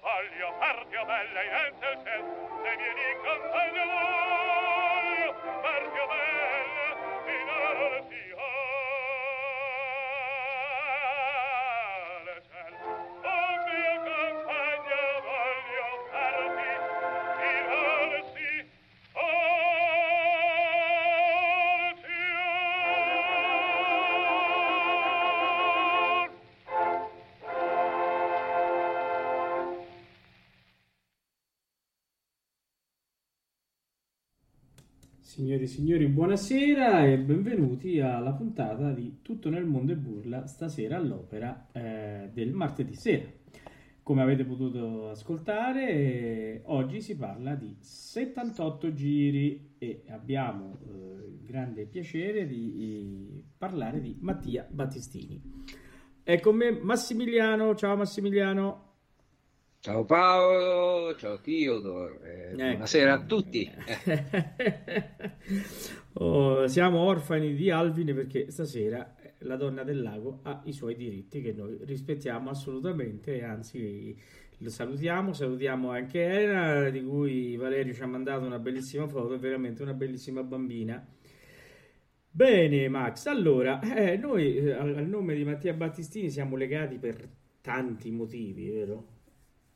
voglio farti bella in alto ciel, se vieni con me Signori buonasera e benvenuti alla puntata di Tutto nel mondo e burla stasera all'opera eh, del martedì sera. Come avete potuto ascoltare, oggi si parla di 78 giri e abbiamo eh, il grande piacere di, di parlare di Mattia Battistini. È con me Massimiliano, ciao Massimiliano. Ciao Paolo, ciao Theodor, eh, Ecco. buonasera a tutti. Oh, siamo orfani di Alvin perché stasera eh, la donna del lago ha i suoi diritti che noi rispettiamo assolutamente anzi lo salutiamo, salutiamo anche Elena di cui Valerio ci ha mandato una bellissima foto, è veramente una bellissima bambina. Bene Max, allora eh, noi eh, al nome di Mattia Battistini siamo legati per tanti motivi, vero?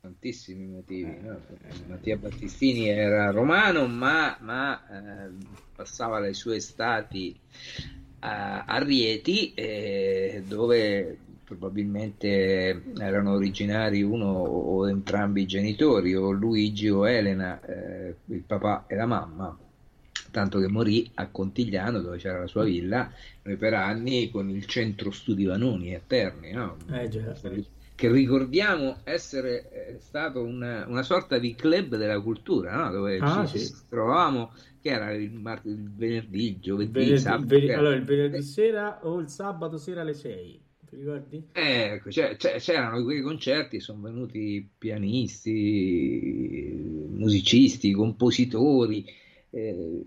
Tantissimi motivi. Eh, no? eh. Mattia Battistini era romano, ma, ma, eh, passava le sue estati a, a Rieti, eh, dove probabilmente erano originari uno o entrambi i genitori, o Luigi o Elena, eh, il papà e la mamma. Tanto che morì a Contigliano, dove c'era la sua villa, noi per anni con il centro studi Vanoni a Terni, no? Eh già. Che ricordiamo essere eh, stato una, una sorta di club della cultura, no? dove Ah, ci sì. trovavamo, che era il, mar- il venerdì, il giovedì, Venerdì- sabato. veri- che- allora, il venerdì sera o il sabato sera alle 6, ti ricordi? Eh, ecco, c'è- c'è- c'erano quei concerti, sono venuti pianisti, musicisti, compositori eh,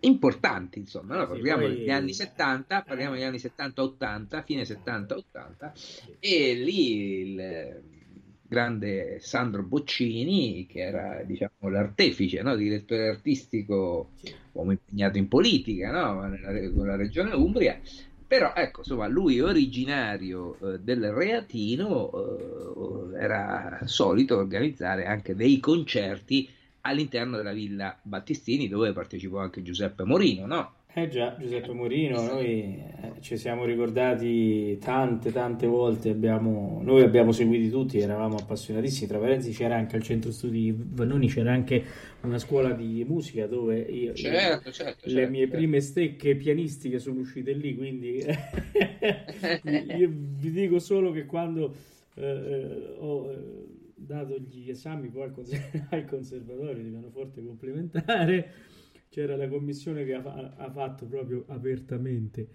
importanti, insomma, no? Sì, parliamo poi- degli anni 70, parliamo degli anni 70-80, fine 70-80, e lì il grande Sandro Boccini, che era diciamo l'artefice, no? direttore artistico, Sì. uomo impegnato in politica, no? Nella- con la regione Umbria, però ecco, insomma, lui originario eh, del Reatino eh, era solito organizzare anche dei concerti all'interno della Villa Battistini, dove partecipò anche Giuseppe Morino, no? Eh già, Giuseppe Morino, noi eh, ci siamo ricordati tante, tante volte, abbiamo, noi abbiamo seguiti tutti, eravamo appassionatissimi, tra parentesi c'era anche al centro studi Vannoni, c'era anche una scuola di musica dove io, Certo, certo, le certo, mie certo. prime stecche pianistiche sono uscite lì, quindi io vi dico solo che quando eh, eh, ho eh, dato gli esami poi al, conser- al conservatorio di pianoforte complementare, c'era la commissione che ha, ha fatto proprio apertamente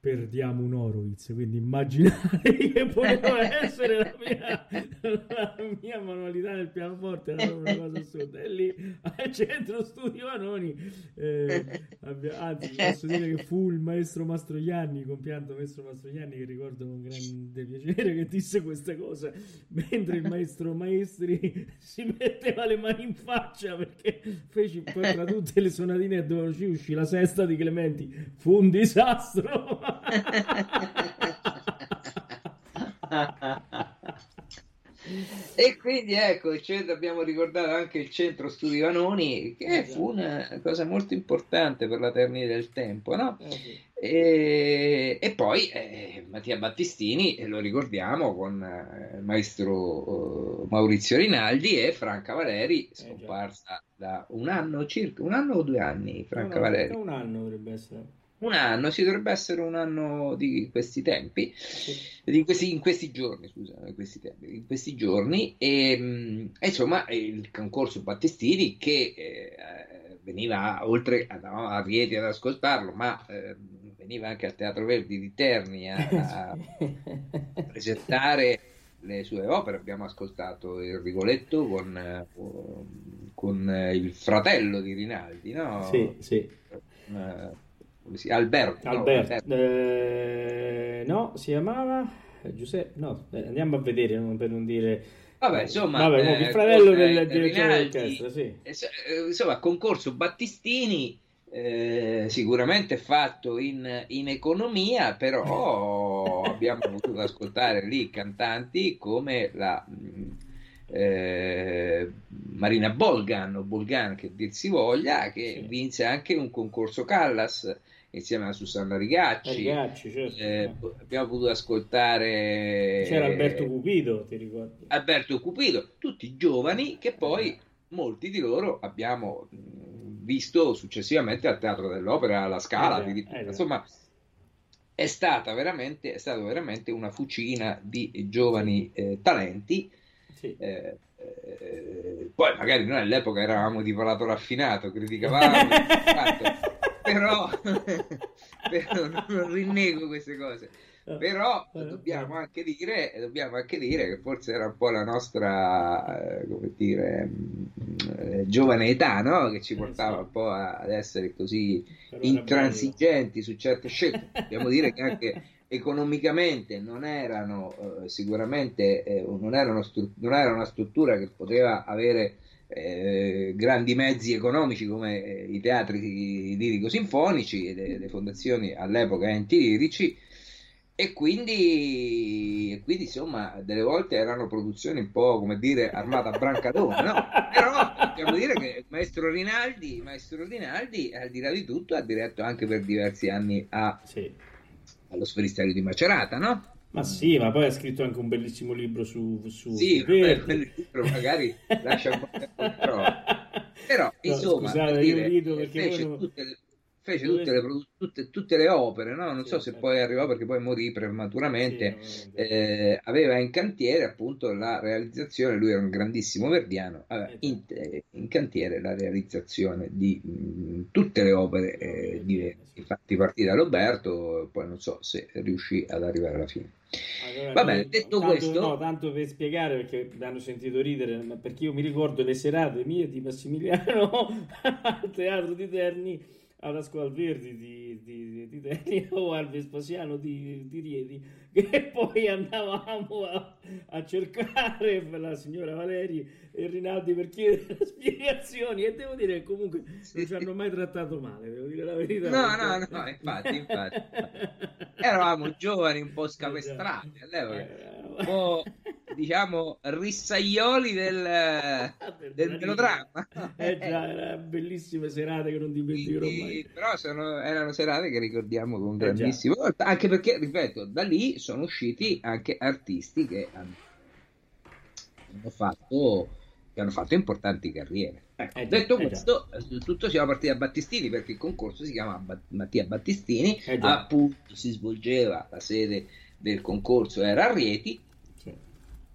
perdiamo un Horowitz, quindi immaginate che poteva essere la mia, la mia manualità nel pianoforte, era una cosa assurda. E lì al centro studio Vanoni, eh, abbia- anzi, posso dire che fu il maestro Mastroianni, compianto maestro Mastroianni, che ricordo con grande piacere, che disse questa cosa, mentre il maestro Maestri si metteva le mani in faccia perché feci poi tra tutte le sonatine dove ci uscì la sesta di Clementi, fu un disastro. E quindi ecco, il centro- abbiamo ricordato anche il centro studi Vanoni, che fu una cosa molto importante per la termine del tempo, no? Sì. E, e poi eh, Mattia Battistini, eh, lo ricordiamo con eh, il maestro Maurizio Rinaldi e Franca Valeri, scomparsa da un anno circa, un anno o due anni, Franca No, no, Valeri. Un anno dovrebbe essere. Un anno, si dovrebbe essere un anno di questi tempi, di questi, in questi giorni, scusa, in questi tempi, in questi giorni, e, mh, e insomma il concorso Battistini che eh, veniva oltre a, no, a Rieti ad ascoltarlo, ma eh, veniva anche al Teatro Verdi di Terni a, a presentare le sue opere. Abbiamo ascoltato il Rigoletto con, con il fratello di Rinaldi, no? Sì, sì. Come si- Alberto, no, Alberto. Alberto. Eh, no, si chiamava Giuseppe. No, eh, andiamo a vedere non- per non dire. Vabbè, insomma, Vabbè, eh, il fratello del eh, direttore d'orchestra, sì. eh, so- insomma, concorso Battistini eh, sicuramente fatto in, in economia, però abbiamo potuto ascoltare lì cantanti come la mh, eh, Marina Bolgan o Bolgan che dir si voglia, che Sì. vinse anche un concorso Callas insieme a Susanna Rigacci. Rigacci, certo. Eh, abbiamo potuto ascoltare C'era Alberto Cupido, ti ricordi? Alberto Cupido, tutti giovani che poi molti di loro abbiamo mh, visto successivamente al Teatro dell'Opera, alla Scala, Eh, eh, insomma è stata veramente, è stata veramente una fucina di giovani eh, talenti. Sì. Eh, eh, poi magari noi all'epoca eravamo di palato raffinato, criticavamo, però, però non rinnego queste cose. Però dobbiamo anche dire, dobbiamo anche dire che forse era un po' la nostra, eh, come dire, mh, eh, giovane età, no? Che ci Eh, portava un po' ad essere così era intransigenti su certe scelte. Dobbiamo dire che anche economicamente non erano eh, sicuramente eh, non, erano stru- non era una struttura che poteva avere eh, grandi mezzi economici come eh, i teatri lirico-sinfonici e le, le fondazioni all'epoca enti lirici e quindi, e quindi insomma delle volte erano produzioni un po' come dire armata a brancadone no? però dobbiamo dire che il maestro Rinaldi maestro Rinaldi al di là di tutto ha diretto anche per diversi anni a, Sì. allo sferisterio di Macerata no? Ma sì, ma poi ha scritto anche un bellissimo libro su, su sì vabbè, quel libro magari lascia un po' prova però. No, insomma scusate, per io dire, rido perché voi tutte le, fece tutte, le, tutte, tutte le opere no? non Sì, so se certo. poi arrivò perché poi morì prematuramente Sì, eh, aveva in cantiere appunto la realizzazione, lui era un grandissimo verdiano, aveva in, eh, in cantiere la realizzazione di mh, tutte le opere eh, di. Infatti partì da Roberto, poi non so se riuscì ad arrivare alla fine. Allora, Va bene, detto tanto, questo- no, tanto per spiegare perché mi hanno sentito ridere, perché io mi ricordo le serate mie di Massimiliano al teatro di Terni, alla scuola Verdi di, di, di Terni o al Vespasiano di, di Rieti, che poi andavamo a, a cercare la signora Valeri e Rinaldi per chiedere spiegazioni e devo dire che comunque non ci hanno mai trattato male, devo dire la verità. No, no, no, infatti, infatti. Eravamo giovani un po' scapestrati all'epoca, un po' diciamo rissaioli del, del melodramma. Eh già, erano bellissime serate che non dimenticherò Quindi, mai. però sono- erano serate che ricordiamo con Eh, grandissimo anche perché ripeto da lì sono usciti anche artisti che hanno, hanno fatto che hanno fatto importanti carriere Ecco, Eh già, detto eh questo eh, tutto siamo partiti da Battistini perché il concorso si chiama Ba- Mattia Battistini Eh appunto si svolgeva la sede del concorso era a Rieti.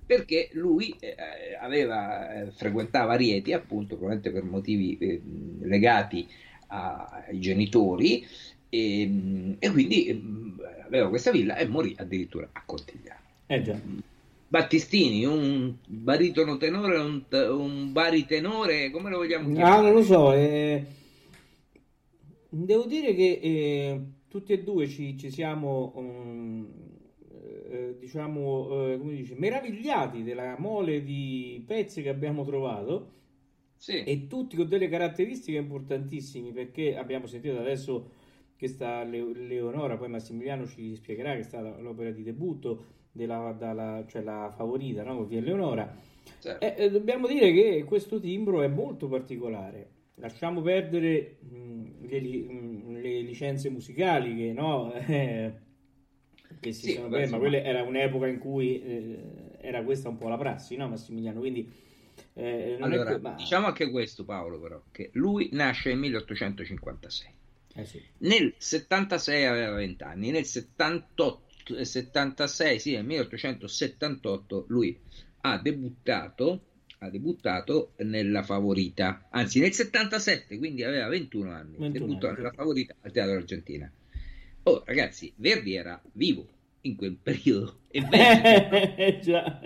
Perché lui eh, aveva, eh, frequentava Rieti appunto probabilmente per motivi eh, legati a- ai genitori e, e quindi mm, aveva questa villa e morì addirittura a Cortigliano. Eh già. Battistini, un baritono tenore, un, un baritenore, come lo vogliamo Ah, chiamare? non lo so. eh, Devo dire che eh, tutti e due ci, ci siamo, mm, eh, diciamo, eh, come dice, meravigliati della mole di pezzi che abbiamo trovato. Sì, e tutti con delle caratteristiche importantissime perché abbiamo sentito adesso che sta Le- Leonora, poi Massimiliano ci spiegherà che è stata l'opera di debutto della dalla- cioè la favorita, no? Via Leonora. certo. Eh, eh, dobbiamo dire che questo timbro è molto particolare. Lasciamo perdere mh, le, li- mh, le licenze musicali che no, eh, che si Sì, sono vabbè, beh, ma quella era un'epoca in cui eh, era questa un po' la prassi, no, Massimiliano? Quindi eh, non è Allora, que- ma- diciamo anche questo Paolo però, che lui nasce nel 1856. eh sì. Nel 76 aveva 20 anni, nel 78, eh, 76, sì, nel 1878 lui ha debuttato, ha debuttato nella Favorita, anzi nel 77, quindi aveva 21 anni, 21 debuttò anni, nella. Favorita al Teatro Argentina. Oh, ragazzi, Verdi era vivo in quel periodo e. Eh, già.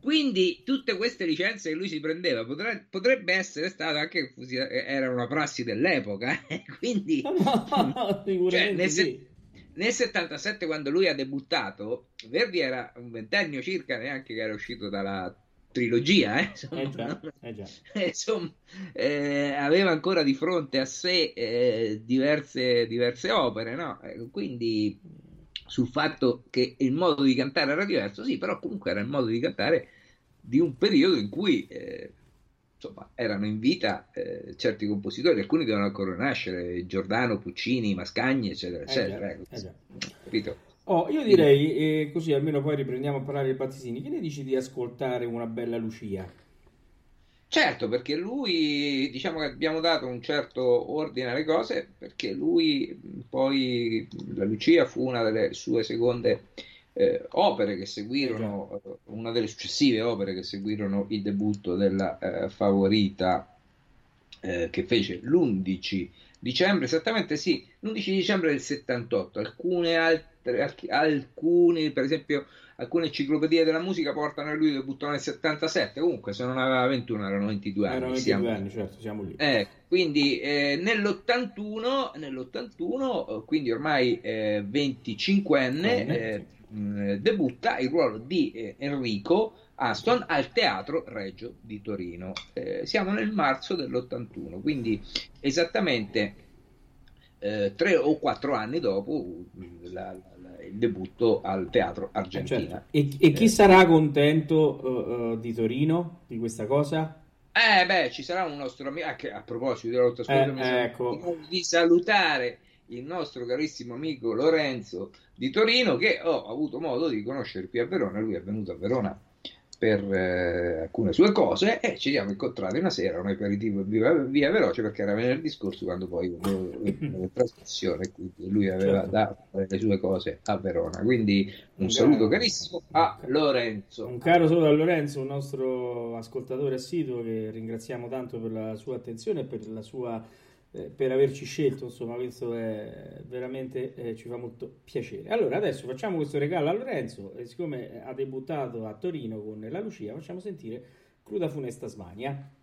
Quindi tutte queste licenze che lui si prendeva potre- potrebbe essere stata anche era una prassi dell'epoca, eh, quindi No, Cioè, nel se- nel 77 quando lui ha debuttato, Verdi era un ventennio circa, neanche che era uscito dalla trilogia, eh, insomma, Eh già, eh già. Insomma, eh, aveva ancora di fronte a sé eh, diverse, diverse opere, no? Eh, Quindi sul fatto che il modo di cantare era diverso, sì, però comunque era il modo di cantare di un periodo in cui eh, insomma, erano in vita eh, certi compositori, alcuni devono ancora nascere, Giordano, Puccini, Mascagni, eccetera, Eh eccetera. già, ecco. eh già. Capito? Oh, io direi, eh, così almeno poi riprendiamo a parlare dei Battisini, che ne dici di ascoltare una bella Lucia? Certo, perché lui, diciamo che abbiamo dato un certo ordine alle cose, perché lui poi, la Lucia fu una delle sue seconde eh, opere che seguirono, eh, una delle successive opere che seguirono il debutto della eh, favorita eh, che fece l'11 dicembre, esattamente sì, l'11 dicembre del 78, alcune altre, alcuni, per esempio alcune enciclopedie della musica portano a lui debuttò nel 77, comunque se non aveva 21 erano 22 anni. Erano 22 siamo... anni, certo, siamo lì. Eh, quindi eh, nell'81, nell'81, quindi ormai eh, 25enne, eh, debutta il ruolo di eh, Enrico Aston al Teatro Reggio di Torino. Eh, siamo nel marzo dell'81, quindi esattamente tre o quattro anni dopo la il debutto al Teatro Argentina. Certo. E, e, chi eh. sarà contento uh, uh, di Torino di questa cosa? Eh beh, ci sarà un nostro amico, ah, a proposito della lotta eh, ecco. di salutare il nostro carissimo amico Lorenzo di Torino che ho avuto modo di conoscere qui a Verona, lui è venuto a Verona per eh, alcune sue cose e ci siamo incontrati una sera, un aperitivo via, via veloce perché era venerdì scorso quando poi una trasmissione quindi lui aveva certo. da fare le sue cose a Verona. Quindi un, un saluto carissimo a Lorenzo. Un caro saluto a Lorenzo un nostro ascoltatore assiduo che ringraziamo tanto per la sua attenzione e per la sua eh, per averci scelto, insomma, questo è veramente eh, ci fa molto piacere. Allora, adesso facciamo questo regalo a Lorenzo, e siccome ha debuttato a Torino con la Lucia, facciamo sentire Cruda Funesta Smania.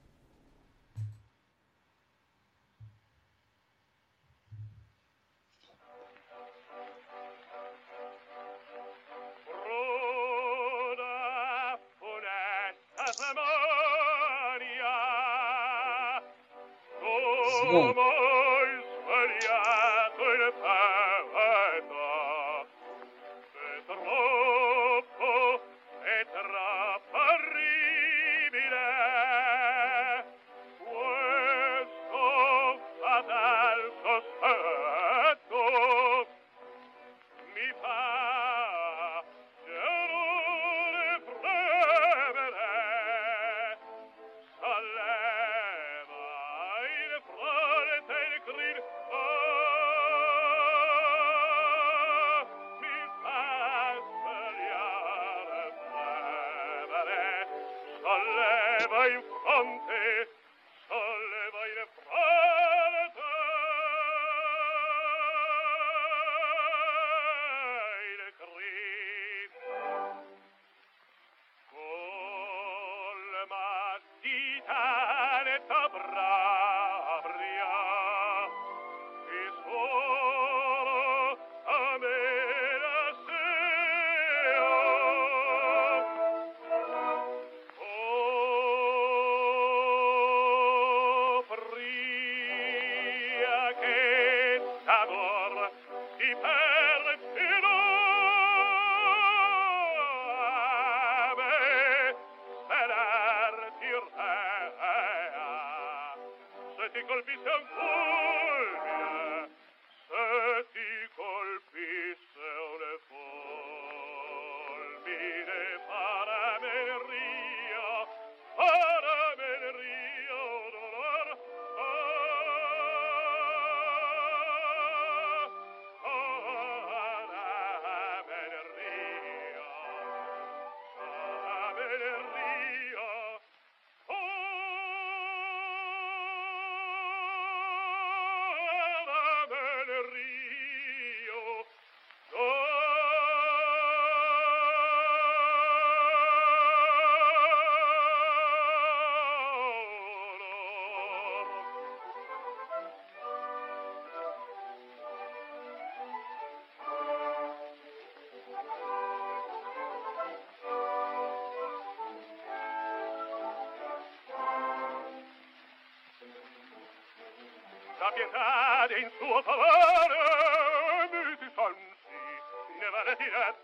pietà in suo favore mi si salmi, ne va retirati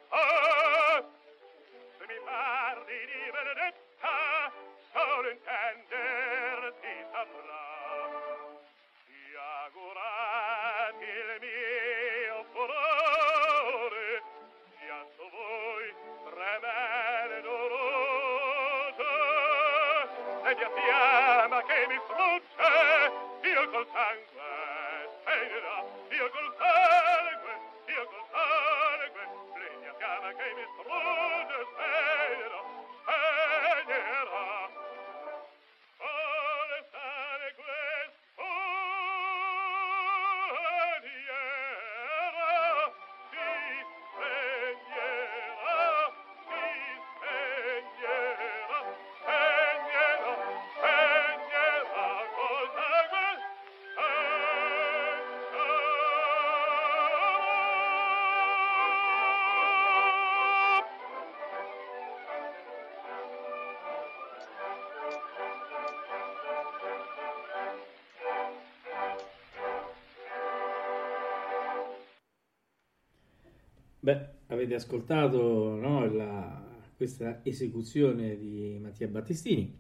avete ascoltato no, la- questa esecuzione di Mattia Battistini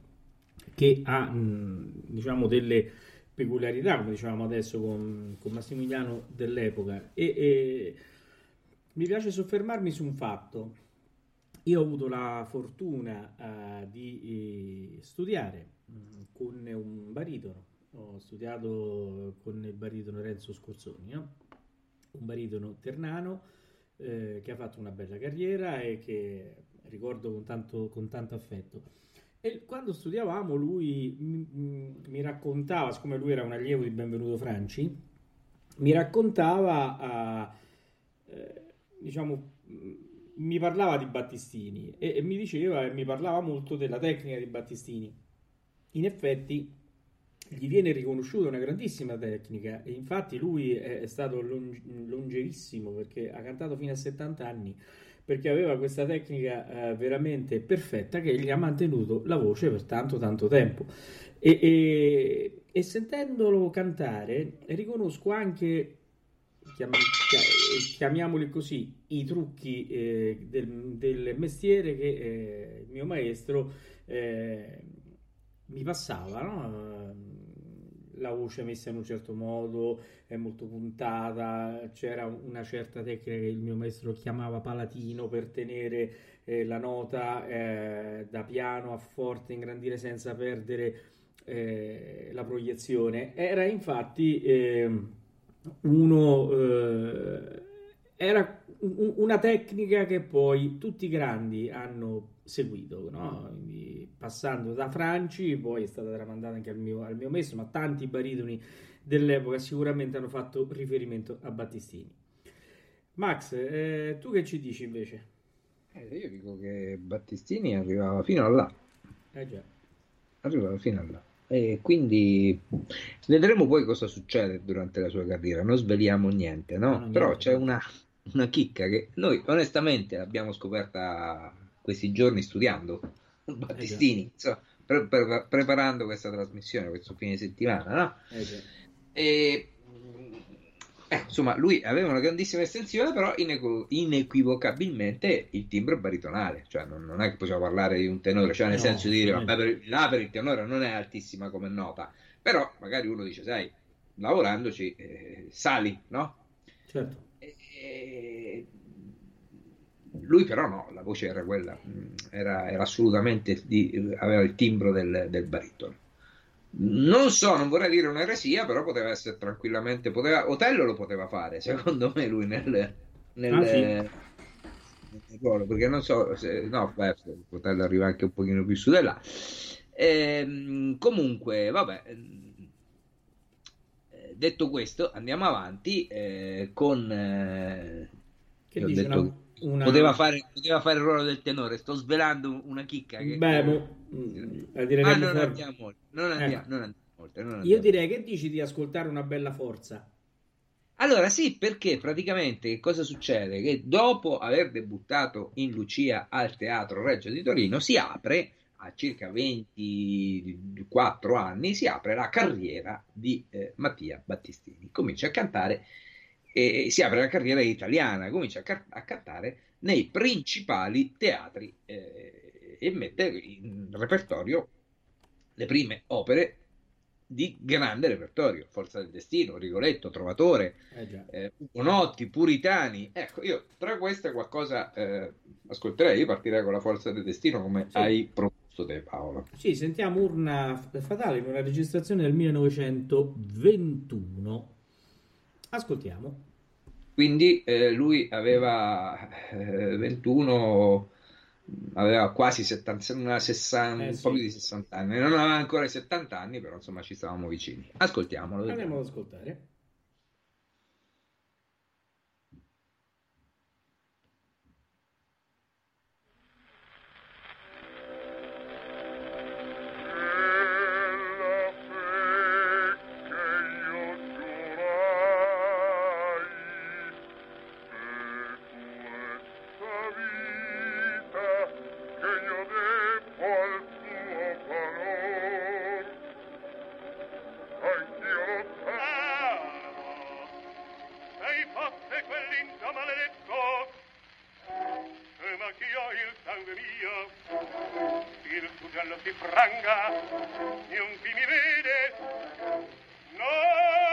che ha mh, diciamo delle peculiarità, come dicevamo adesso con, con Massimiliano dell'epoca e, e mi piace soffermarmi su un fatto. Io ho avuto la fortuna eh, di eh, studiare mh, con un baritono, ho studiato con il baritono Renzo Scorzoni, no? un baritono ternano eh, che ha fatto una bella carriera e che ricordo con tanto, con tanto affetto. E quando studiavamo lui mi, mi- raccontava, siccome lui era un allievo di Benvenuto Franci, mi raccontava, eh, diciamo, mi parlava di Battistini e, e mi diceva e mi parlava molto della tecnica di Battistini. In effetti gli viene riconosciuta una grandissima tecnica e infatti lui è, stato long- longevissimo perché ha cantato fino a 70 anni perché aveva questa tecnica eh, veramente perfetta che gli ha mantenuto la voce per tanto tanto tempo e, e- e sentendolo cantare riconosco anche chiam- chia- chiamiamoli così i trucchi eh, del, del mestiere che eh, il mio maestro eh, mi passava, no? La voce messa in un certo modo, è molto puntata, c'era una certa tecnica che il mio maestro chiamava palatino per tenere eh, la nota eh, da piano a forte, ingrandire senza perdere eh, la proiezione. Era infatti ehm, uno, eh, era una tecnica che poi tutti i grandi hanno seguito, no? Quindi, passando da Franci, poi è stata tramandata anche al mio, al mio maestro, ma tanti baritoni dell'epoca sicuramente hanno fatto riferimento a Battistini. Max, eh, tu che ci dici invece? Eh, io dico che Battistini arrivava fino a là, Eh già, arrivava fino a là. E quindi vedremo poi cosa succede durante la sua carriera. Non sveliamo niente, no? No, no, Però niente. c'è una, una chicca che noi onestamente abbiamo scoperta questi giorni studiando Battistini, insomma, pre- pre- preparando questa trasmissione, questo fine settimana, no? già. E, eh, insomma, lui aveva una grandissima estensione, però inequ- inequivocabilmente il timbro è baritonale, cioè non, non è che possiamo parlare di un tenore, cioè nel No, senso di dire, vabbè, per, là per il tenore non è altissima come nota, però magari uno dice, sai, lavorandoci eh, sali, no? Certo. E- Lui però no, la voce era quella, mm, era, era assolutamente, di- aveva il timbro del, del baritono. Non so, non vorrei dire un'eresia, però poteva essere tranquillamente, poteva, Otello lo poteva fare, secondo me lui nel, nel, Ah, sì? perché non so, se, no, beh, Otello arriva anche un pochino più su di là. Ehm, comunque, vabbè, detto questo, andiamo avanti eh, con... eh, Che io dici detto una, una- Poteva fare, poteva fare il ruolo del tenore. Sto svelando una chicca. Che... Beh, mm, la Ah, diremo non fuori. andiamo oltre. Non andiamo, Eh. non andiamo oltre, non Io andiamo. direi che dici di ascoltare una bella forza. Allora, sì, perché praticamente che cosa succede? Che dopo aver debuttato in Lucia al Teatro Reggio di Torino, si apre a circa 24 anni, si apre la carriera di eh, Mattia Battistini. Comincia a cantare, e si apre la carriera italiana, comincia a, ca- a cantare nei principali teatri eh, e mette in repertorio le prime opere di grande repertorio, Forza del Destino, Rigoletto, Trovatore, Eh già. eh, Puritani. Ecco, io tra queste qualcosa eh, ascolterei, io partirei con la Forza del Destino come Sì. hai proposto posto te Paolo. Sì, sentiamo Urna Fatale una registrazione del 1921. Ascoltiamo. Quindi eh, lui aveva eh, 21, aveva quasi 70, una 60, Eh, un sì. po' più di 60 anni. Non aveva ancora i 70 anni, però insomma ci stavamo vicini. Ascoltiamolo. Andiamo ad ascoltare. Ho il sangue mio il sugello si franga non chi mi vede no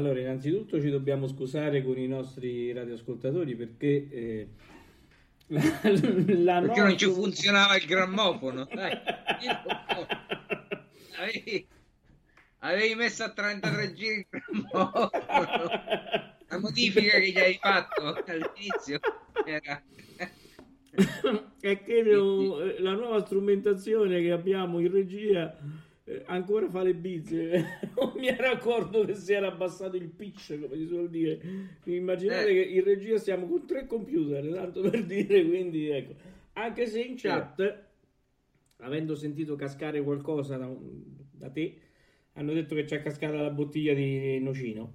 Allora, innanzitutto ci dobbiamo scusare con i nostri radioascoltatori perché eh, la, la Perché non ci funzionava il grammofono? Dai. Avevi, avevi messo a 33 giri il grammofono. La modifica che gli hai fatto all'inizio era... è che la nuova strumentazione che abbiamo in regia eh, ancora fa le bizze. Mi ero accorto che si era abbassato il pitch, come si suol dire. Immaginate Eh. che in regia stiamo con tre computer, tanto per dire, quindi ecco. Anche se in chat, avendo sentito cascare qualcosa da, da te, hanno detto che c'è cascata la bottiglia di nocino.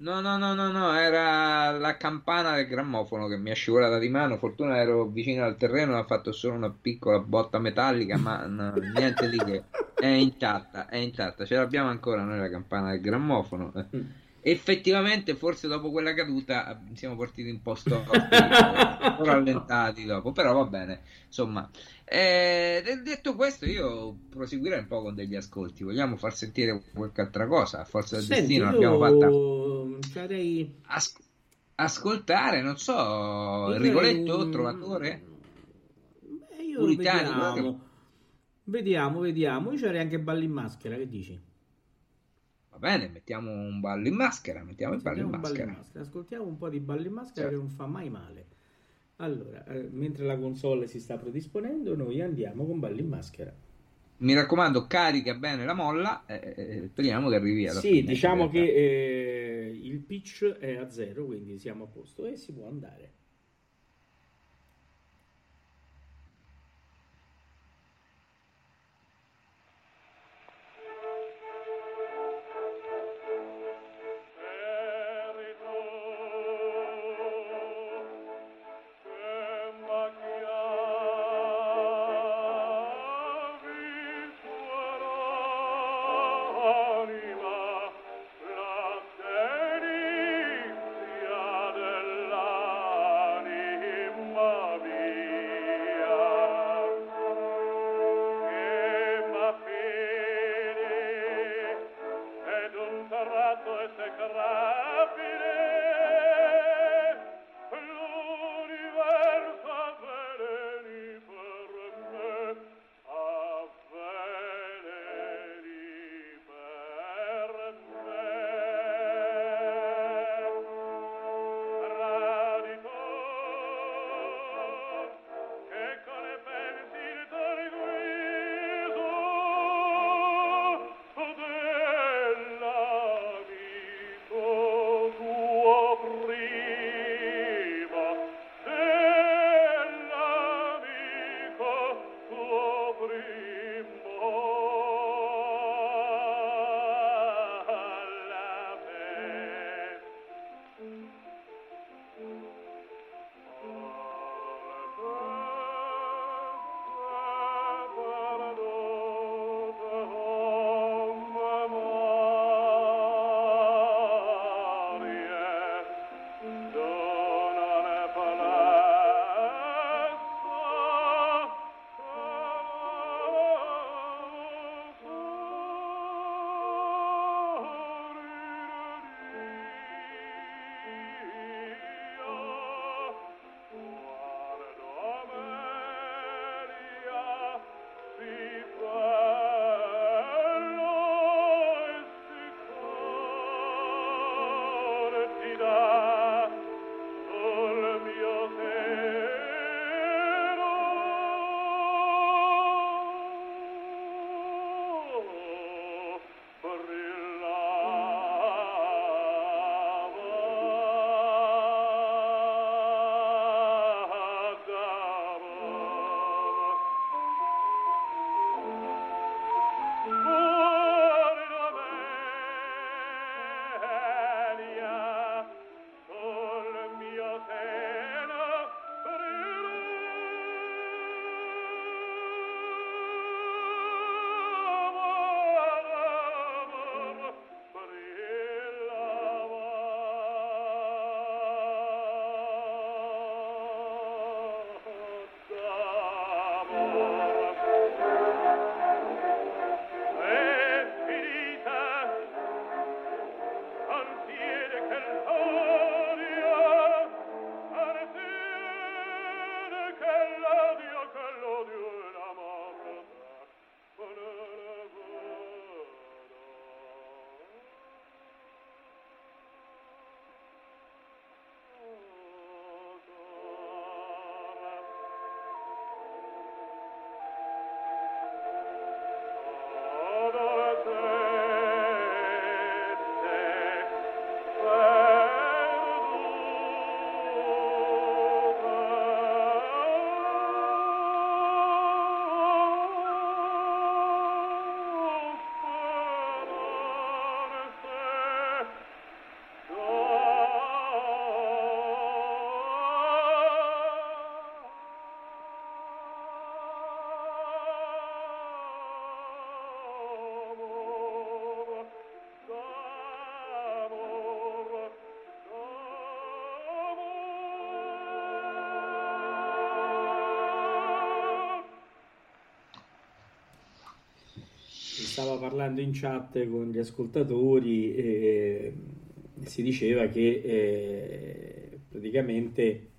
No, no, no, no, no, era la campana del grammofono che mi è scivolata di mano. Fortuna ero vicino al terreno, ha fatto solo una piccola botta metallica, ma no, niente di che. È intatta, è intatta. Ce l'abbiamo ancora noi la campana del grammofono. Mm. Effettivamente, forse dopo quella caduta eh, siamo partiti un po' storti, un po' rallentati dopo, però va bene. Insomma, eh, de- detto questo, io proseguirei un po' con degli ascolti. Vogliamo far sentire qualche altra cosa? A forza del Senti, destino l'abbiamo fatta sarei... As- ascoltare, non so, Io Rigoletto, un- Trovatore. Beh, io Puritanico, vediamo. Vediamo. Io c'erei anche balli in maschera, che dici? Va bene, mettiamo un ballo in maschera, mettiamo il ballo in Sentiamo un ballo in maschera. maschera. Ascoltiamo un po' di ballo in maschera Certo. che non fa mai male. Allora, eh, mentre la console si sta predisponendo, noi andiamo con balli in maschera. Mi raccomando, carica bene la molla e e speriamo che arrivi alla Sì, fine. diciamo in che eh, il pitch è a zero, quindi siamo a posto e si può andare. Stava parlando in chat con gli ascoltatori e si diceva che eh, praticamente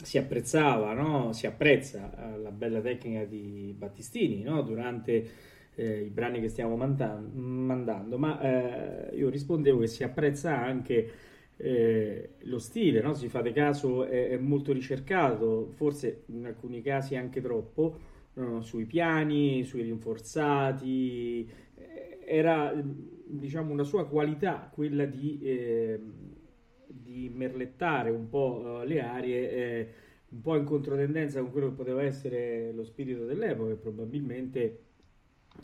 si apprezzava, no? si apprezza la bella tecnica di Battistini no? durante eh, i brani che stiamo mandan- mandando, ma eh, io rispondevo che si apprezza anche eh, lo stile, no? se fate caso è, è, molto ricercato, forse in alcuni casi anche troppo, sui piani, sui rinforzati, eh, era diciamo una sua qualità quella di, eh, di merlettare un po' eh, le arie eh, un po' in controtendenza con quello che poteva essere lo spirito dell'epoca e probabilmente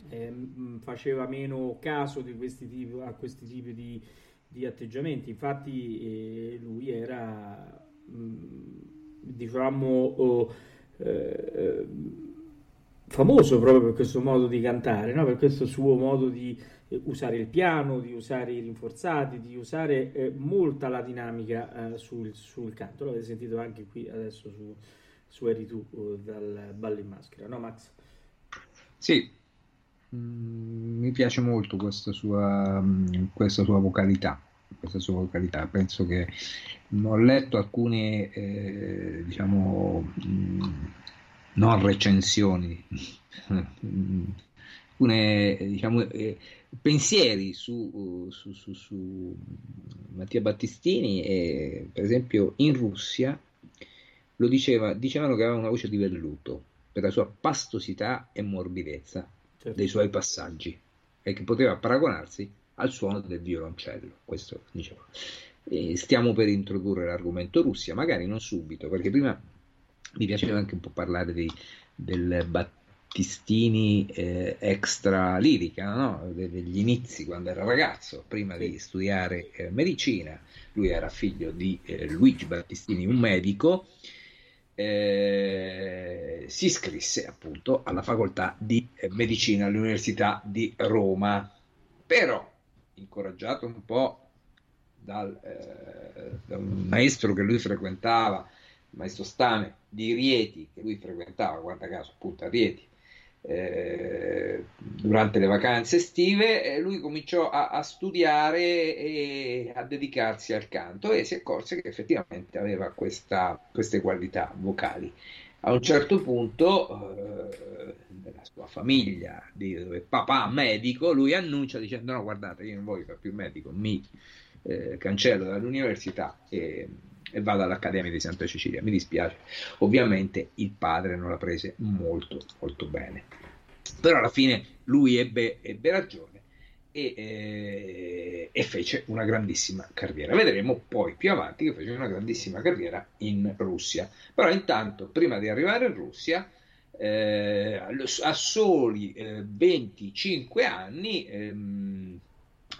eh, faceva meno caso questi tipi, a questi tipi di, di atteggiamenti. Infatti eh, lui era, mh, diciamo, oh, eh, famoso proprio per questo modo di cantare, no? per questo suo modo di eh, usare il piano, di usare i rinforzati, di usare eh, molta la dinamica eh, sul, sul, canto. L'avete sentito anche qui adesso su, su Eri tu eh, dal ballo in maschera, no Max? Sì, Mm, mi piace molto questa sua, mm, questa sua vocalità. Questa sua vocalità. Penso che ho letto alcune, eh, diciamo, mh, mm, non recensioni, alcune, diciamo, eh, pensieri su, su, su, su, Mattia Battistini. E, per esempio, in Russia lo diceva, dicevano che aveva una voce di velluto per la sua pastosità e morbidezza certo. dei suoi passaggi e che poteva paragonarsi al suono del violoncello. Questo dicevo. E stiamo per introdurre l'argomento Russia, magari non subito, perché prima mi piaceva anche un po' parlare di, del Battistini eh, extra lirica, no? De, degli inizi quando era ragazzo, prima di studiare eh, medicina. Lui era figlio di eh, Luigi Battistini, un medico, eh, si iscrisse appunto alla facoltà di eh, medicina all'Università di Roma. Però, incoraggiato un po' dal, eh, da un maestro che lui frequentava, maestro Stame di Rieti, che lui frequentava, guarda caso, appunto a Rieti, eh, durante le vacanze estive, lui cominciò a, a, studiare e a dedicarsi al canto e si accorse che effettivamente aveva questa, queste qualità vocali. A un certo punto, eh, nella sua famiglia, di, papà medico, lui annuncia dicendo: No, guardate, io non voglio fare più medico, mi eh, cancello dall'università e e vado all'Accademia di Santa Cecilia. Mi dispiace, ovviamente il padre non la prese molto molto bene, però alla fine lui ebbe, ebbe ragione e, eh, e, fece una grandissima carriera. Vedremo poi più avanti che fece una grandissima carriera in Russia. Però intanto, prima di arrivare in Russia, eh, a soli eh, 25 anni, ehm,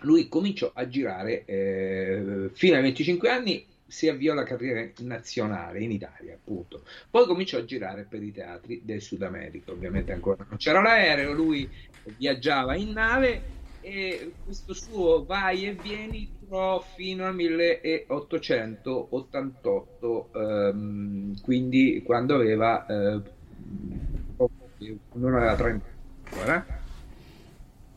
lui cominciò a girare eh, fino ai 25 anni si avviò la carriera nazionale in Italia, appunto. Poi cominciò a girare per i teatri del Sud America, ovviamente ancora non c'era l'aereo, lui viaggiava in nave e questo suo vai e vieni durò fino al 1888, ehm, quindi quando aveva eh, non aveva 30 ancora.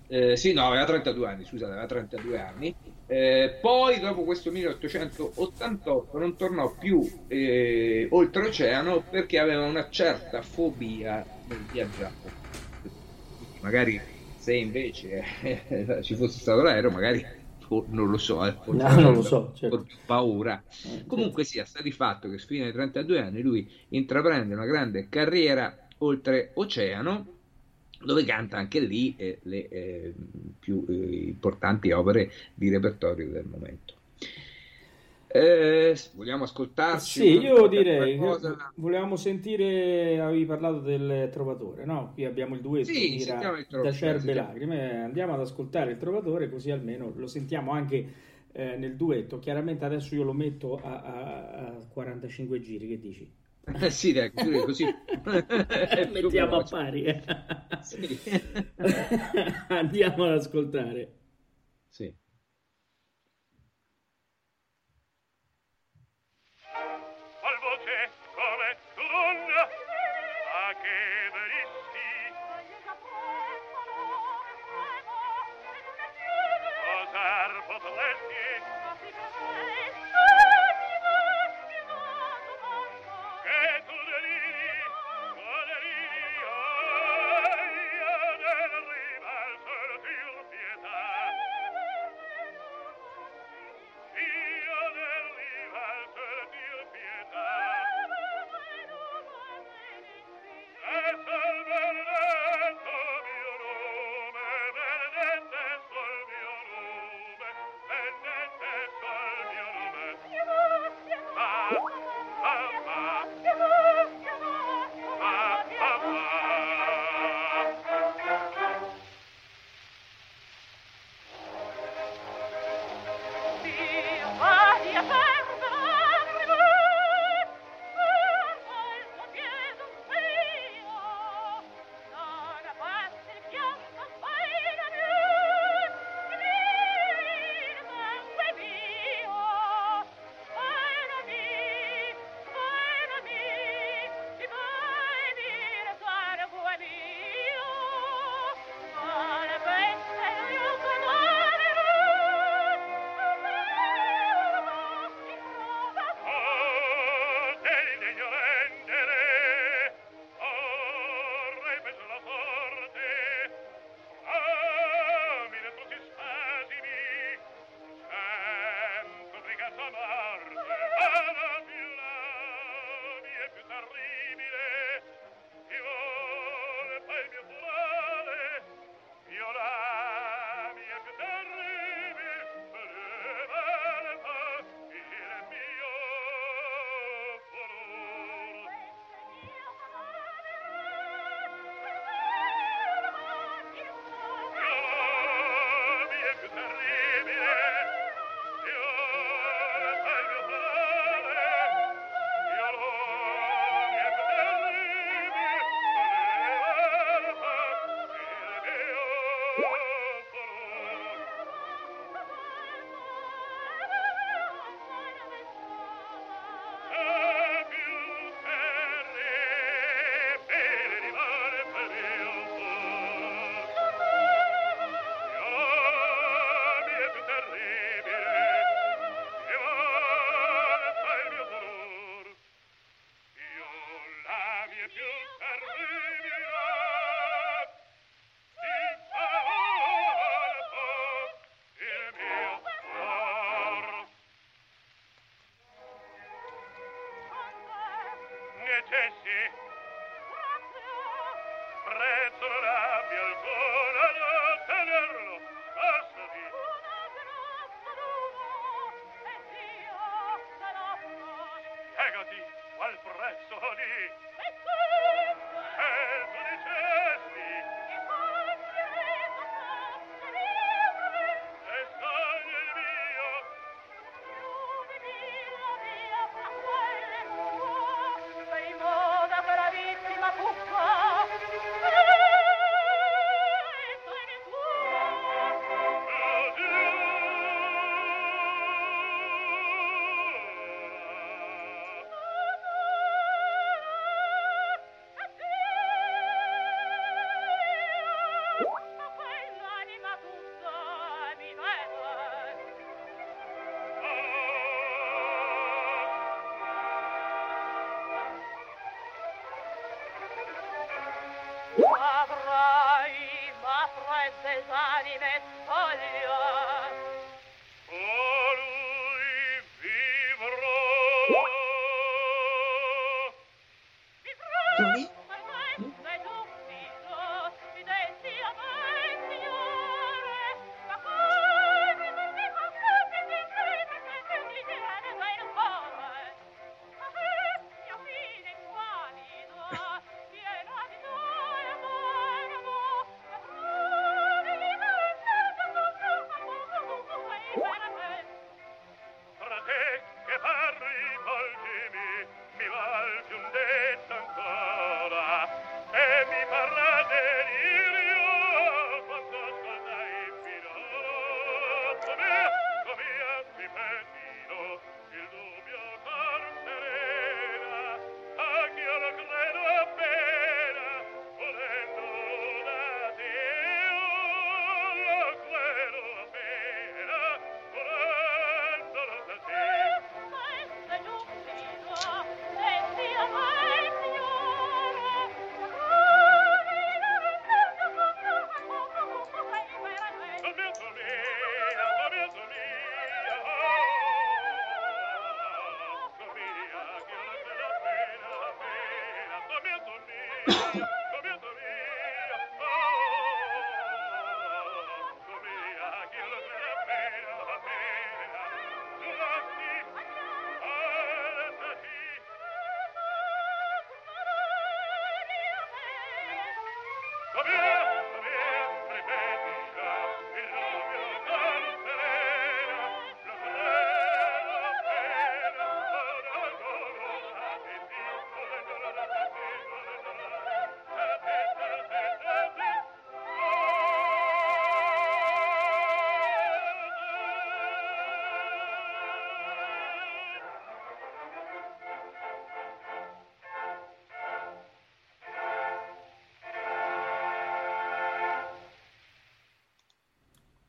Eh, sì, no, aveva 32 anni, scusate, aveva 32 anni eh, poi, dopo questo 1888, non tornò più eh, oltreoceano perché aveva una certa fobia nel viaggiare. Magari se invece eh, ci fosse stato l'aereo, magari non lo so, eh, no, non lo so, certo. paura. Comunque sia, sta di fatto che fino ai 32 anni lui intraprende una grande carriera oltre oceano dove canta anche lì eh, le eh, più eh, importanti opere di repertorio del momento. Eh, vogliamo ascoltarci? Sì, io direi cosa... volevamo sentire, avevi parlato del Trovatore, no? Qui abbiamo il duetto sì, il da Cerbe Lacrime, andiamo ad ascoltare il Trovatore così almeno lo sentiamo anche eh, nel duetto. Chiaramente adesso io lo metto a, a, a 45 giri, che dici? Eh sì, dai, così. Mettiamo a pari. Eh. Sì. Andiamo ad ascoltare. Sì.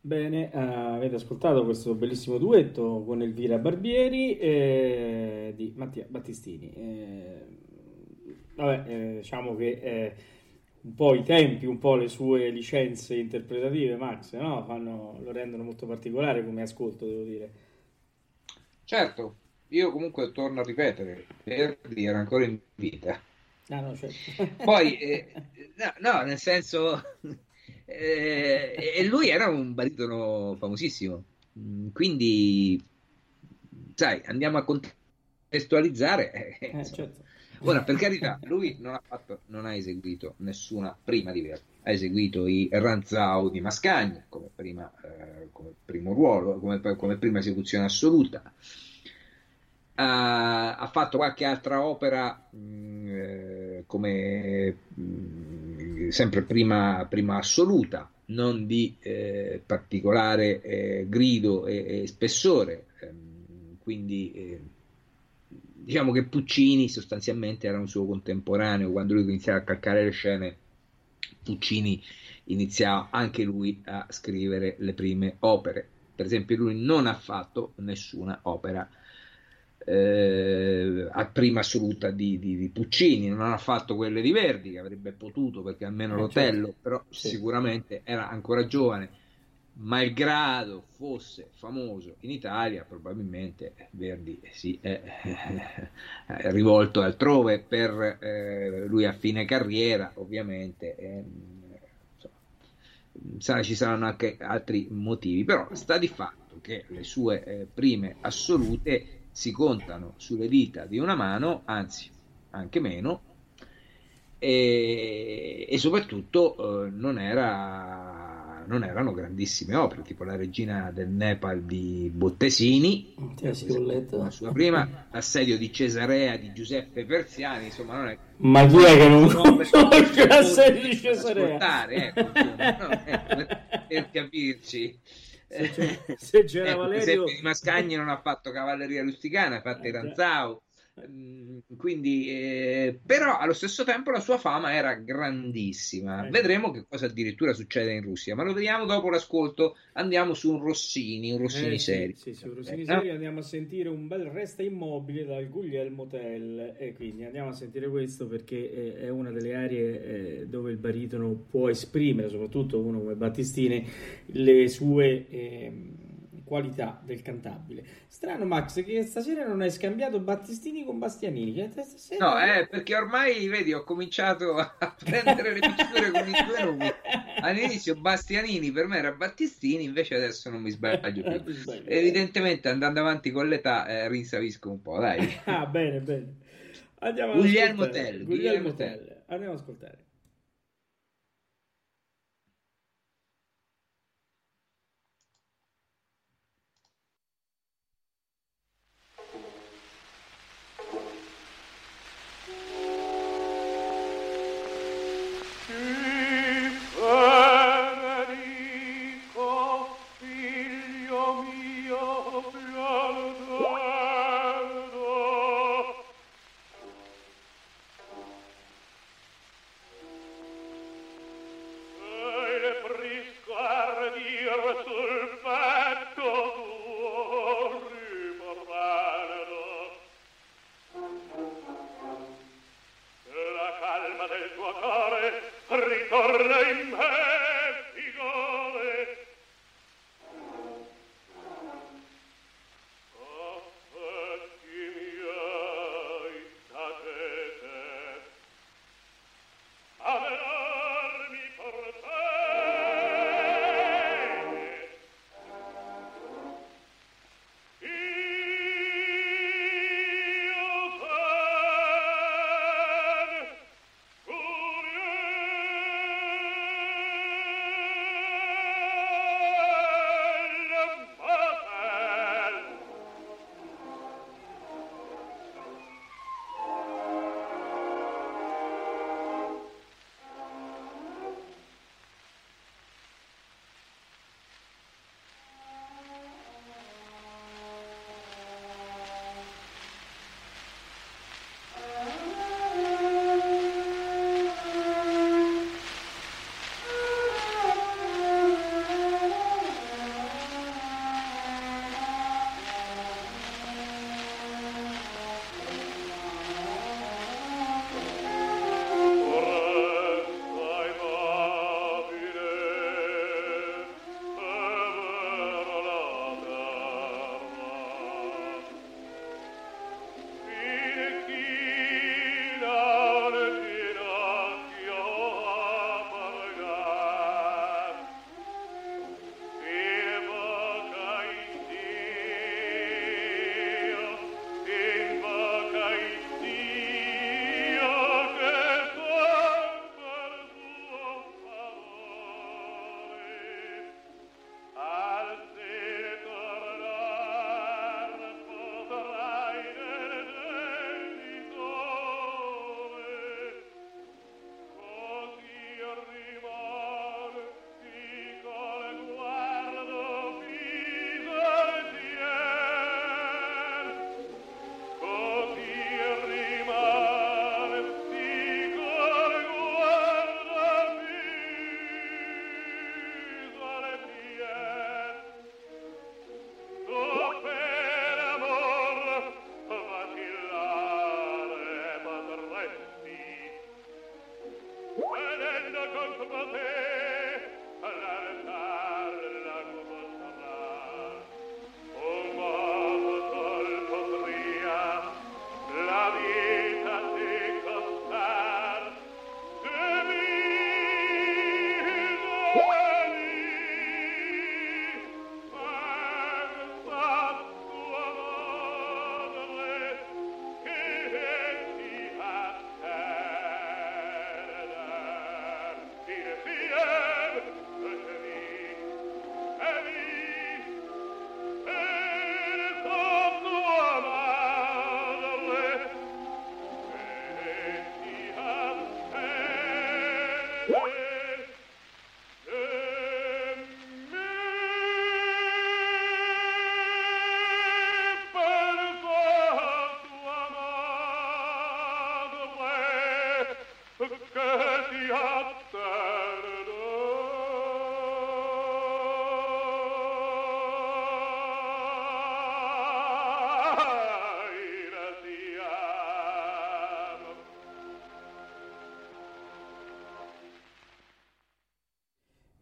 Bene, uh, avete ascoltato questo bellissimo duetto con Elvira Barbieri eh, di Mattia Battistini. Eh, vabbè, eh, diciamo che eh, un po' i tempi, un po' le sue licenze interpretative, Max, no? Fanno, lo rendono molto particolare come ascolto, devo dire. Certo, io comunque torno a ripetere, Verdi era ancora in vita. Ah, no, certo. Poi, eh, no, no, nel senso e lui era un baritono famosissimo. Mm, quindi, sai, andiamo a contestualizzare. Eh, eh, certo. Ora, per carità, lui non ha, fatto, non ha eseguito nessuna prima di Verdi. Ha eseguito i Ranzau di Mascagni come, prima, eh, come primo ruolo, come, come, prima esecuzione assoluta. Uh, ha fatto qualche altra opera mh, mm, eh, come mh, mm, sempre prima, prima assoluta, non di eh, particolare eh, grido e, e spessore. Ehm, quindi eh, diciamo che Puccini sostanzialmente era un suo contemporaneo, quando lui iniziava a calcare le scene, Puccini iniziava anche lui a scrivere le prime opere. Per esempio, lui non ha fatto nessuna opera eh, a prima assoluta di, di, di, Puccini, non ha fatto quelle di Verdi, che avrebbe potuto perché almeno eh, l'Otello, certo. però sì. sicuramente era ancora giovane. Malgrado fosse famoso in Italia, probabilmente Verdi si è, è rivolto altrove per eh, lui a fine carriera, ovviamente. Eh, insomma, ci saranno anche altri motivi, però sta di fatto che le sue eh, prime assolute si contano sulle dita di una mano, anzi anche meno, e, e soprattutto eh, non, era, non, erano grandissime opere, tipo la regina del Nepal di Bottesini, la sua prima, l'assedio di Cesarea di Giuseppe Persiani, insomma non è... Ma chi è che non conosce l'assedio di Cesarea? Ecco, per, per capirci se, se c'era ecco, Valerio... di Mascagni non ha fatto cavalleria rusticana, ha fatto eh, i Ranzau. Mm, quindi, eh, però allo stesso tempo la sua fama era grandissima. Eh. Vedremo che cosa addirittura succede in Russia, ma lo vediamo dopo l'ascolto. Andiamo su un Rossini, un Rossini eh, serio. Sì, sì, un Rossini serio andiamo a sentire un bel Resta immobile dal Guglielmo Tell. E quindi andiamo a sentire questo perché è una delle aree eh, dove il baritono può esprimere, soprattutto uno come Battistini, le sue ehm, qualità del cantabile. Strano Max che stasera non hai scambiato Battistini con Bastianini. Stasera... No, eh, perché ormai vedi ho cominciato a prendere le pitture con i due nomi. All'inizio Bastianini per me era Battistini, invece adesso non mi sbaglio più. Evidentemente andando avanti con l'età eh, rinsavisco un po', dai. ah, bene, bene. Andiamo Guglielmo Tell. Guglielmo Tell. Andiamo ad ascoltare.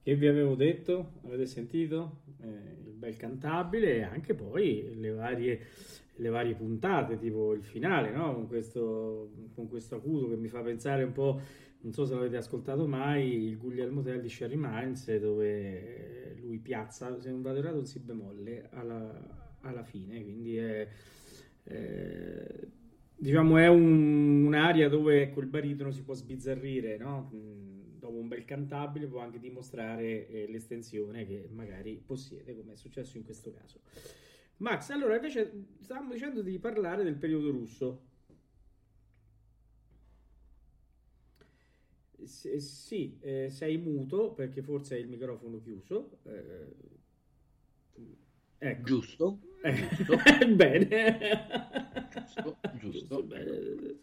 Che vi avevo detto, avete sentito? Eh, il bel cantabile e anche poi le varie, le varie puntate, tipo il finale, no? Con questo, con questo acuto che mi fa pensare un po', non so se l'avete ascoltato mai, il Guglielmo Tell di Sherry Mines, dove lui piazza, se non vado errato, un si bemolle alla, alla fine, quindi è... Eh, diciamo è un, un'area dove quel baritono si può sbizzarrire, no? Dopo un bel cantabile può anche dimostrare eh, l'estensione che magari possiede, come è successo in questo caso. Max, allora invece stavamo dicendo di parlare del periodo russo. S- sì, eh, sei muto perché forse hai il microfono chiuso. Eh, ecco. Giusto. Eh, giusto. bene. Giusto, giusto. Bene.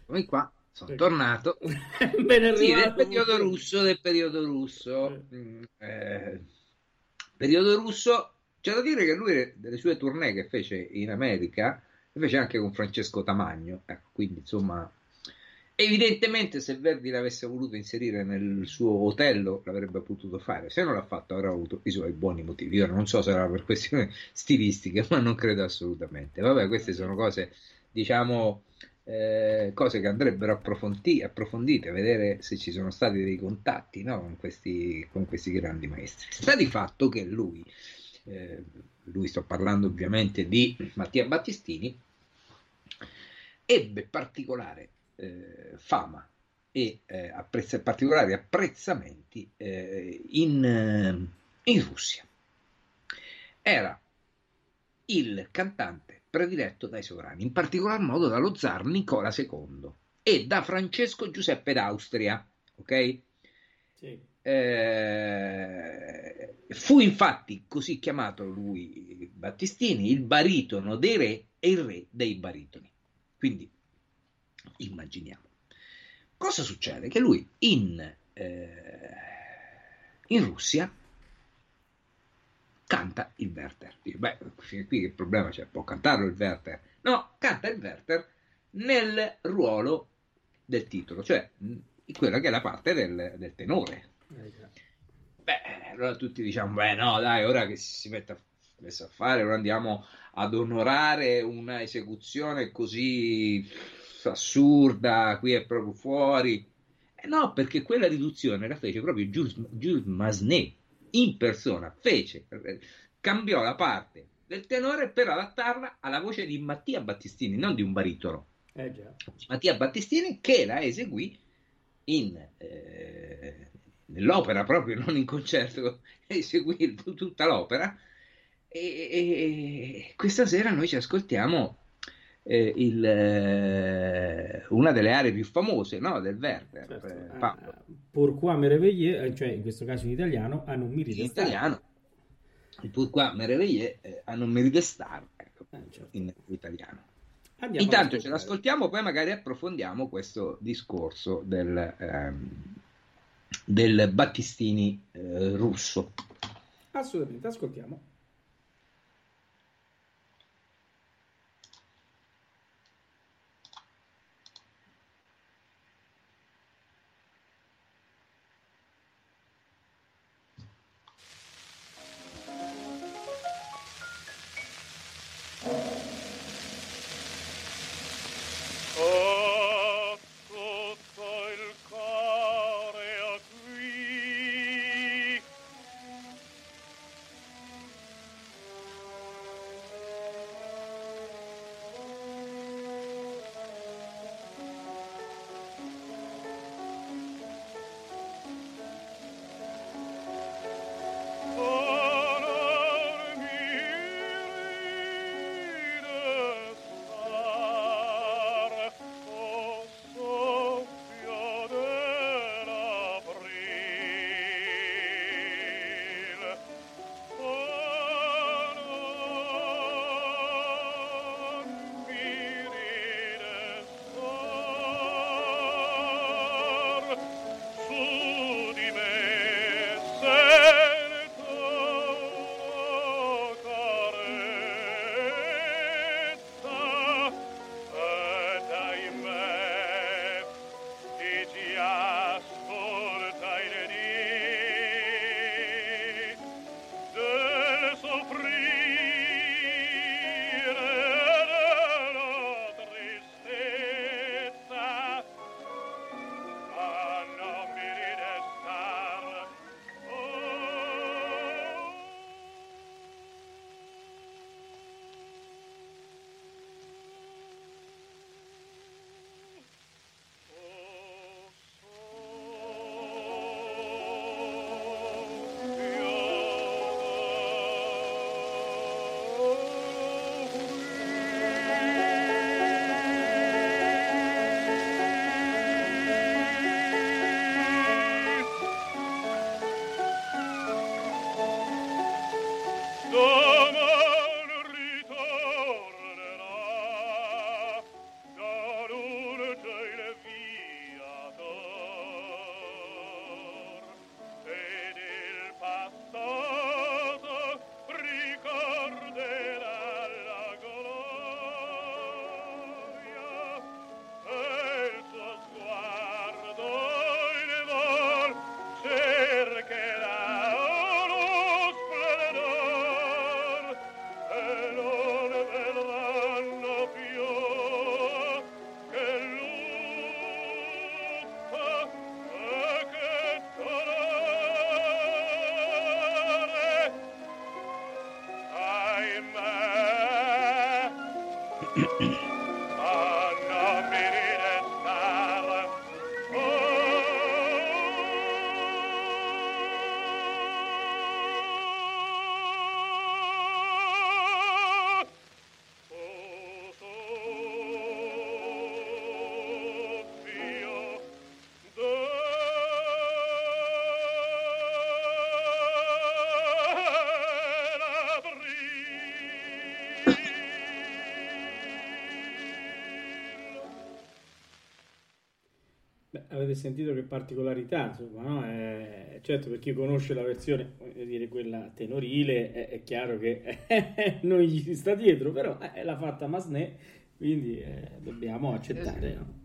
Eccomi qua. Sono tornato. ben sì, del periodo russo, del periodo russo. Mm, eh, periodo russo, c'è da dire che lui delle sue tournée che fece in America, le fece anche con Francesco Tamagno, ecco, quindi insomma, evidentemente se Verdi l'avesse voluto inserire nel suo hotel l'avrebbe potuto fare, se non l'ha fatto avrà avuto i suoi buoni motivi, io non so se era per questioni stilistiche, ma non credo assolutamente. Vabbè, queste sono cose, diciamo eh, cose che andrebbero approfondi- approfondite, vedere se ci sono stati dei contatti no? con, questi, con, questi, grandi maestri. Sta di fatto che lui, eh, lui sto parlando ovviamente di Mattia Battistini, ebbe particolare eh, fama e eh, apprezz- particolari apprezzamenti eh, in, in Russia. Era il cantante prediletto dai sovrani, in particolar modo dallo zar Nicola II e da Francesco Giuseppe d'Austria. Ok? Sì. Eh, fu infatti così chiamato lui Battistini il baritono dei re e il re dei baritoni. Quindi immaginiamo. Cosa succede? Che lui in, eh, in Russia canta il Werther. Beh, fino qui che problema c'è? Può cantarlo il Werther? No, canta il Werther nel ruolo del titolo, cioè quella che è la parte del, del tenore. Beh, allora tutti diciamo, beh no, dai, ora che si mette a, a fare, ora andiamo ad onorare una esecuzione così assurda, qui è proprio fuori. Eh no, perché quella riduzione la fece proprio Jules, Jules Massenet, in persona fece, cambiò la parte del tenore per adattarla alla voce di Mattia Battistini, non di un baritono. Eh Mattia Battistini che la eseguì in, eh, nell'opera proprio, non in concerto, eseguì tutta l'opera. E, e, questa sera noi ci ascoltiamo eh, il, eh, una delle aree più famose no, del Werther. Certo. Eh, ah, Pourquoi Merveille, eh, cioè in questo caso in italiano, a non mi In italiano, il Pourquoi Merveille eh, a non mi star, ecco, eh, certo. in italiano. Andiamo Intanto ce l'ascoltiamo, poi magari approfondiamo questo discorso del, ehm, del Battistini eh, russo. Assolutamente, ascoltiamo. 嗯 avete sentito che particolarità, insomma, no? eh, certo per chi conosce la versione, voglio dire, quella tenorile, è, è chiaro che non gli si sta dietro, però eh, l'ha fatta Masné, quindi eh, dobbiamo accettare. No?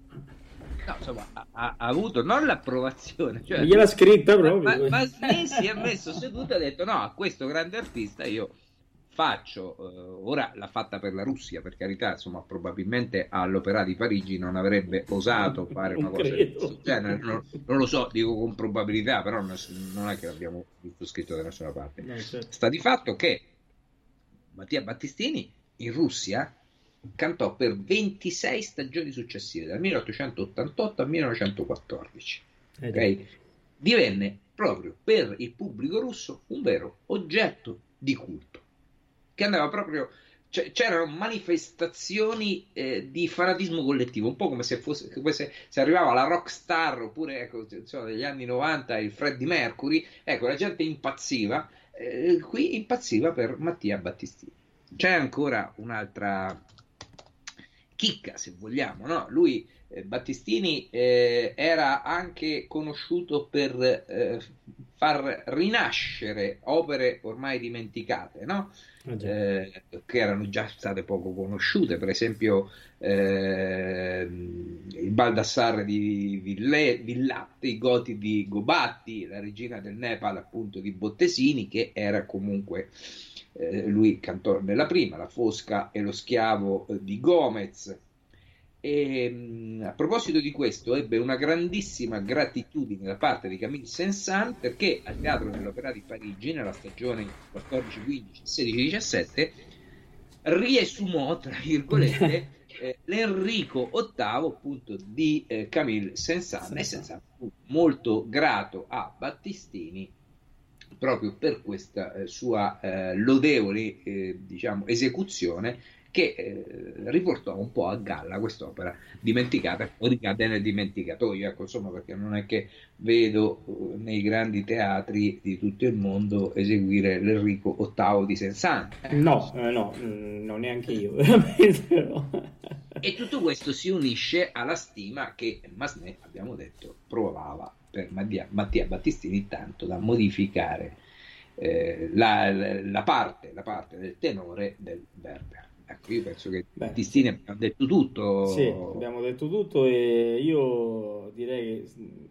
No, insomma, ha, ha, avuto non l'approvazione, cioè, gliel'ha scritta proprio. Ma, ma Masné si è messo seduto e ha detto: No, a questo grande artista io faccio, eh, ora l'ha fatta per la Russia, per carità, insomma, probabilmente all'Opera di Parigi non avrebbe osato fare una cosa questo genere, non, non, lo so, dico con probabilità, però non, non è che l'abbiamo scritto da nessuna parte. No, certo. Sta di fatto che Mattia Battistini in Russia cantò per 26 stagioni successive, dal 1888 al 1914. Eh, okay? Divenne proprio per il pubblico russo un vero oggetto di culto che andava proprio cioè, c'erano manifestazioni eh, di fanatismo collettivo, un po' come se, fosse, come se, se arrivava la rockstar oppure ecco, insomma, degli anni 90 il Freddie Mercury, ecco la gente impazziva, eh, qui impazziva per Mattia Battistini. C'è ancora un'altra chicca, se vogliamo, no? Lui, eh, Battistini, eh, era anche conosciuto per eh, far rinascere opere ormai dimenticate, no? Ah, eh, che erano già state poco conosciute, per esempio eh, il Baldassarre di Ville, Villatti, i Goti di Gobatti, la regina del Nepal appunto di Bottesini, che era comunque eh, lui cantò nella prima, La Fosca e lo schiavo di Gomez, e, mm, a proposito di questo, ebbe una grandissima gratitudine da parte di Camille Saint-Saëns perché al Teatro dell'Opera di Parigi, nella stagione 14-15, 16-17, riesumò, tra virgolette, eh, l'Enrico VIII appunto di eh, Camille Saint-Saëns. E Saint-Saëns fu molto grato a Battistini proprio per questa eh, sua eh, lodevole eh, diciamo, esecuzione che eh, riportò un po' a galla quest'opera dimenticata o ricade nel dimenticatoio, ecco, insomma, perché non è che vedo uh, nei grandi teatri di tutto il mondo eseguire l'Enrico VIII di Sensane. Eh, no, eh, no, mm, non neanche io, veramente no. E tutto questo si unisce alla stima che Masné, abbiamo detto, provava per Mattia, Mattia Battistini tanto da modificare eh, la, la, parte, la parte del tenore del Berber. Ecco, io penso che Beh, Tistini abbia detto tutto. Sì, abbiamo detto tutto e io direi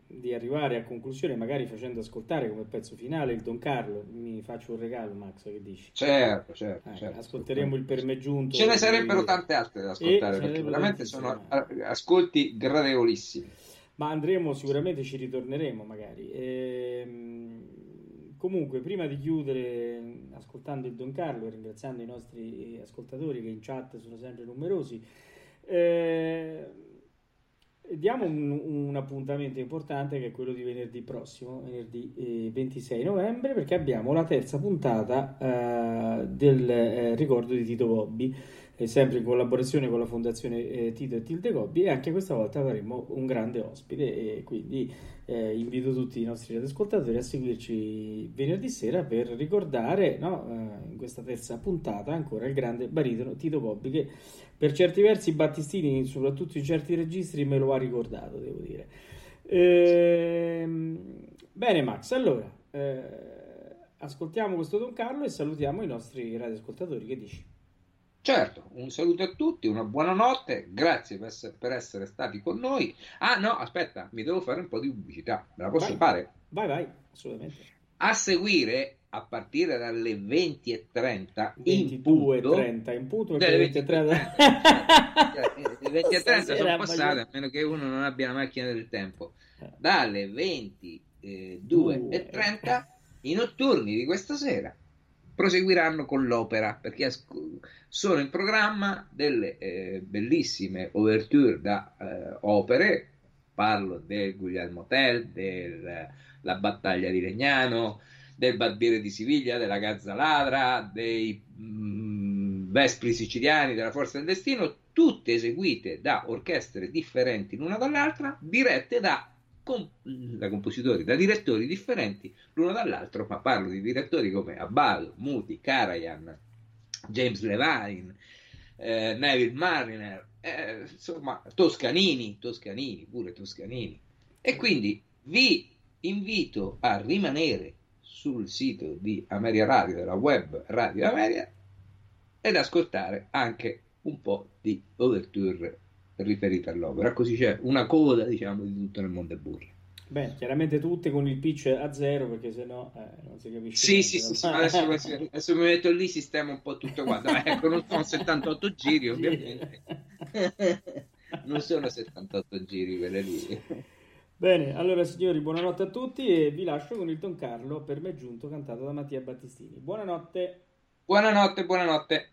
di arrivare a conclusione magari facendo ascoltare come pezzo finale il Don Carlo. Mi faccio un regalo, Max, che dici? Certo, certo. Eh, certo ascolteremo il per me giunto. Ce ne sarebbero tante altre da ascoltare perché veramente sono ascolti gradevolissimi. Ma andremo, sicuramente ci ritorneremo magari. Ehm comunque, prima di chiudere ascoltando il Don Carlo e ringraziando i nostri ascoltatori che in chat sono sempre numerosi, eh, diamo un, un, appuntamento importante che è quello di venerdì prossimo, venerdì eh, 26 novembre, perché abbiamo la terza puntata eh, del eh, ricordo di Tito Bobbi sempre in collaborazione con la Fondazione eh, Tito e Tilde Gobbi e anche questa volta avremo un grande ospite e quindi eh, invito tutti i nostri ascoltatori a seguirci venerdì sera per ricordare no, eh, in questa terza puntata ancora il grande baritono Tito Gobbi che per certi versi Battistini soprattutto in certi registri me lo ha ricordato devo dire ehm, bene Max allora eh, ascoltiamo questo Don Carlo e salutiamo i nostri radioascoltatori che dici? Certo, un saluto a tutti, una buona notte, grazie per essere, stati con noi. Ah no, aspetta, mi devo fare un po' di pubblicità, me la posso vai, fare? Vai, vai, assolutamente. A seguire, a partire dalle 20.30 in punto... 30 in punto perché le 20.30 le 20.30 sono passate, a meno che uno non abbia la macchina del tempo. Eh. Dalle 22.30 i notturni di questa sera proseguiranno con l'opera perché sono in programma delle eh, bellissime ouverture da eh, opere. Parlo del Guglielmo Tell, della battaglia di Legnano, del Barbiere di Siviglia, della Gazza Ladra, dei mh, Vespri siciliani, della Forza del Destino, tutte eseguite da orchestre differenti l'una dall'altra, dirette da, da compositori, da direttori differenti l'uno dall'altro, ma parlo di direttori come Abbado, Muti, Karajan, James Levine, eh, Neville Mariner, eh, insomma, Toscanini, Toscanini, pure Toscanini. E quindi vi invito a rimanere sul sito di Ameria Radio, della web Radio Ameria, ed ascoltare anche un po' di overture riferite all'opera, così c'è una coda, diciamo, di tutto nel mondo burro. Beh, chiaramente tutte con il pitch a zero perché sennò eh, non si capisce. Sì, niente, sì, sì, sì, adesso, adesso, mi metto lì, sistema un po' tutto quanto. Ecco, non sono 78 giri, ovviamente. non sono 78 giri quelle lì. Bene, allora signori, buonanotte a tutti e vi lascio con il Don Carlo per me giunto cantato da Mattia Battistini. Buonanotte. Buonanotte, buonanotte.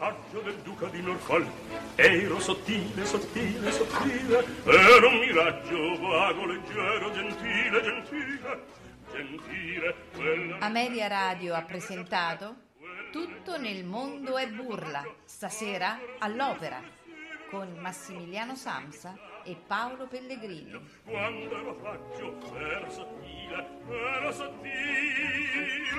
Paggio del duca di Norfolk ero sottile, sottile, sottile ero un miraggio vago, leggero, gentile, gentile gentile quella... Ameria Radio ha presentato Tutto nel mondo è burla, stasera all'opera, con Massimiliano Samsa e Paolo Pellegrini. quando ero paggio ero sottile ero sottile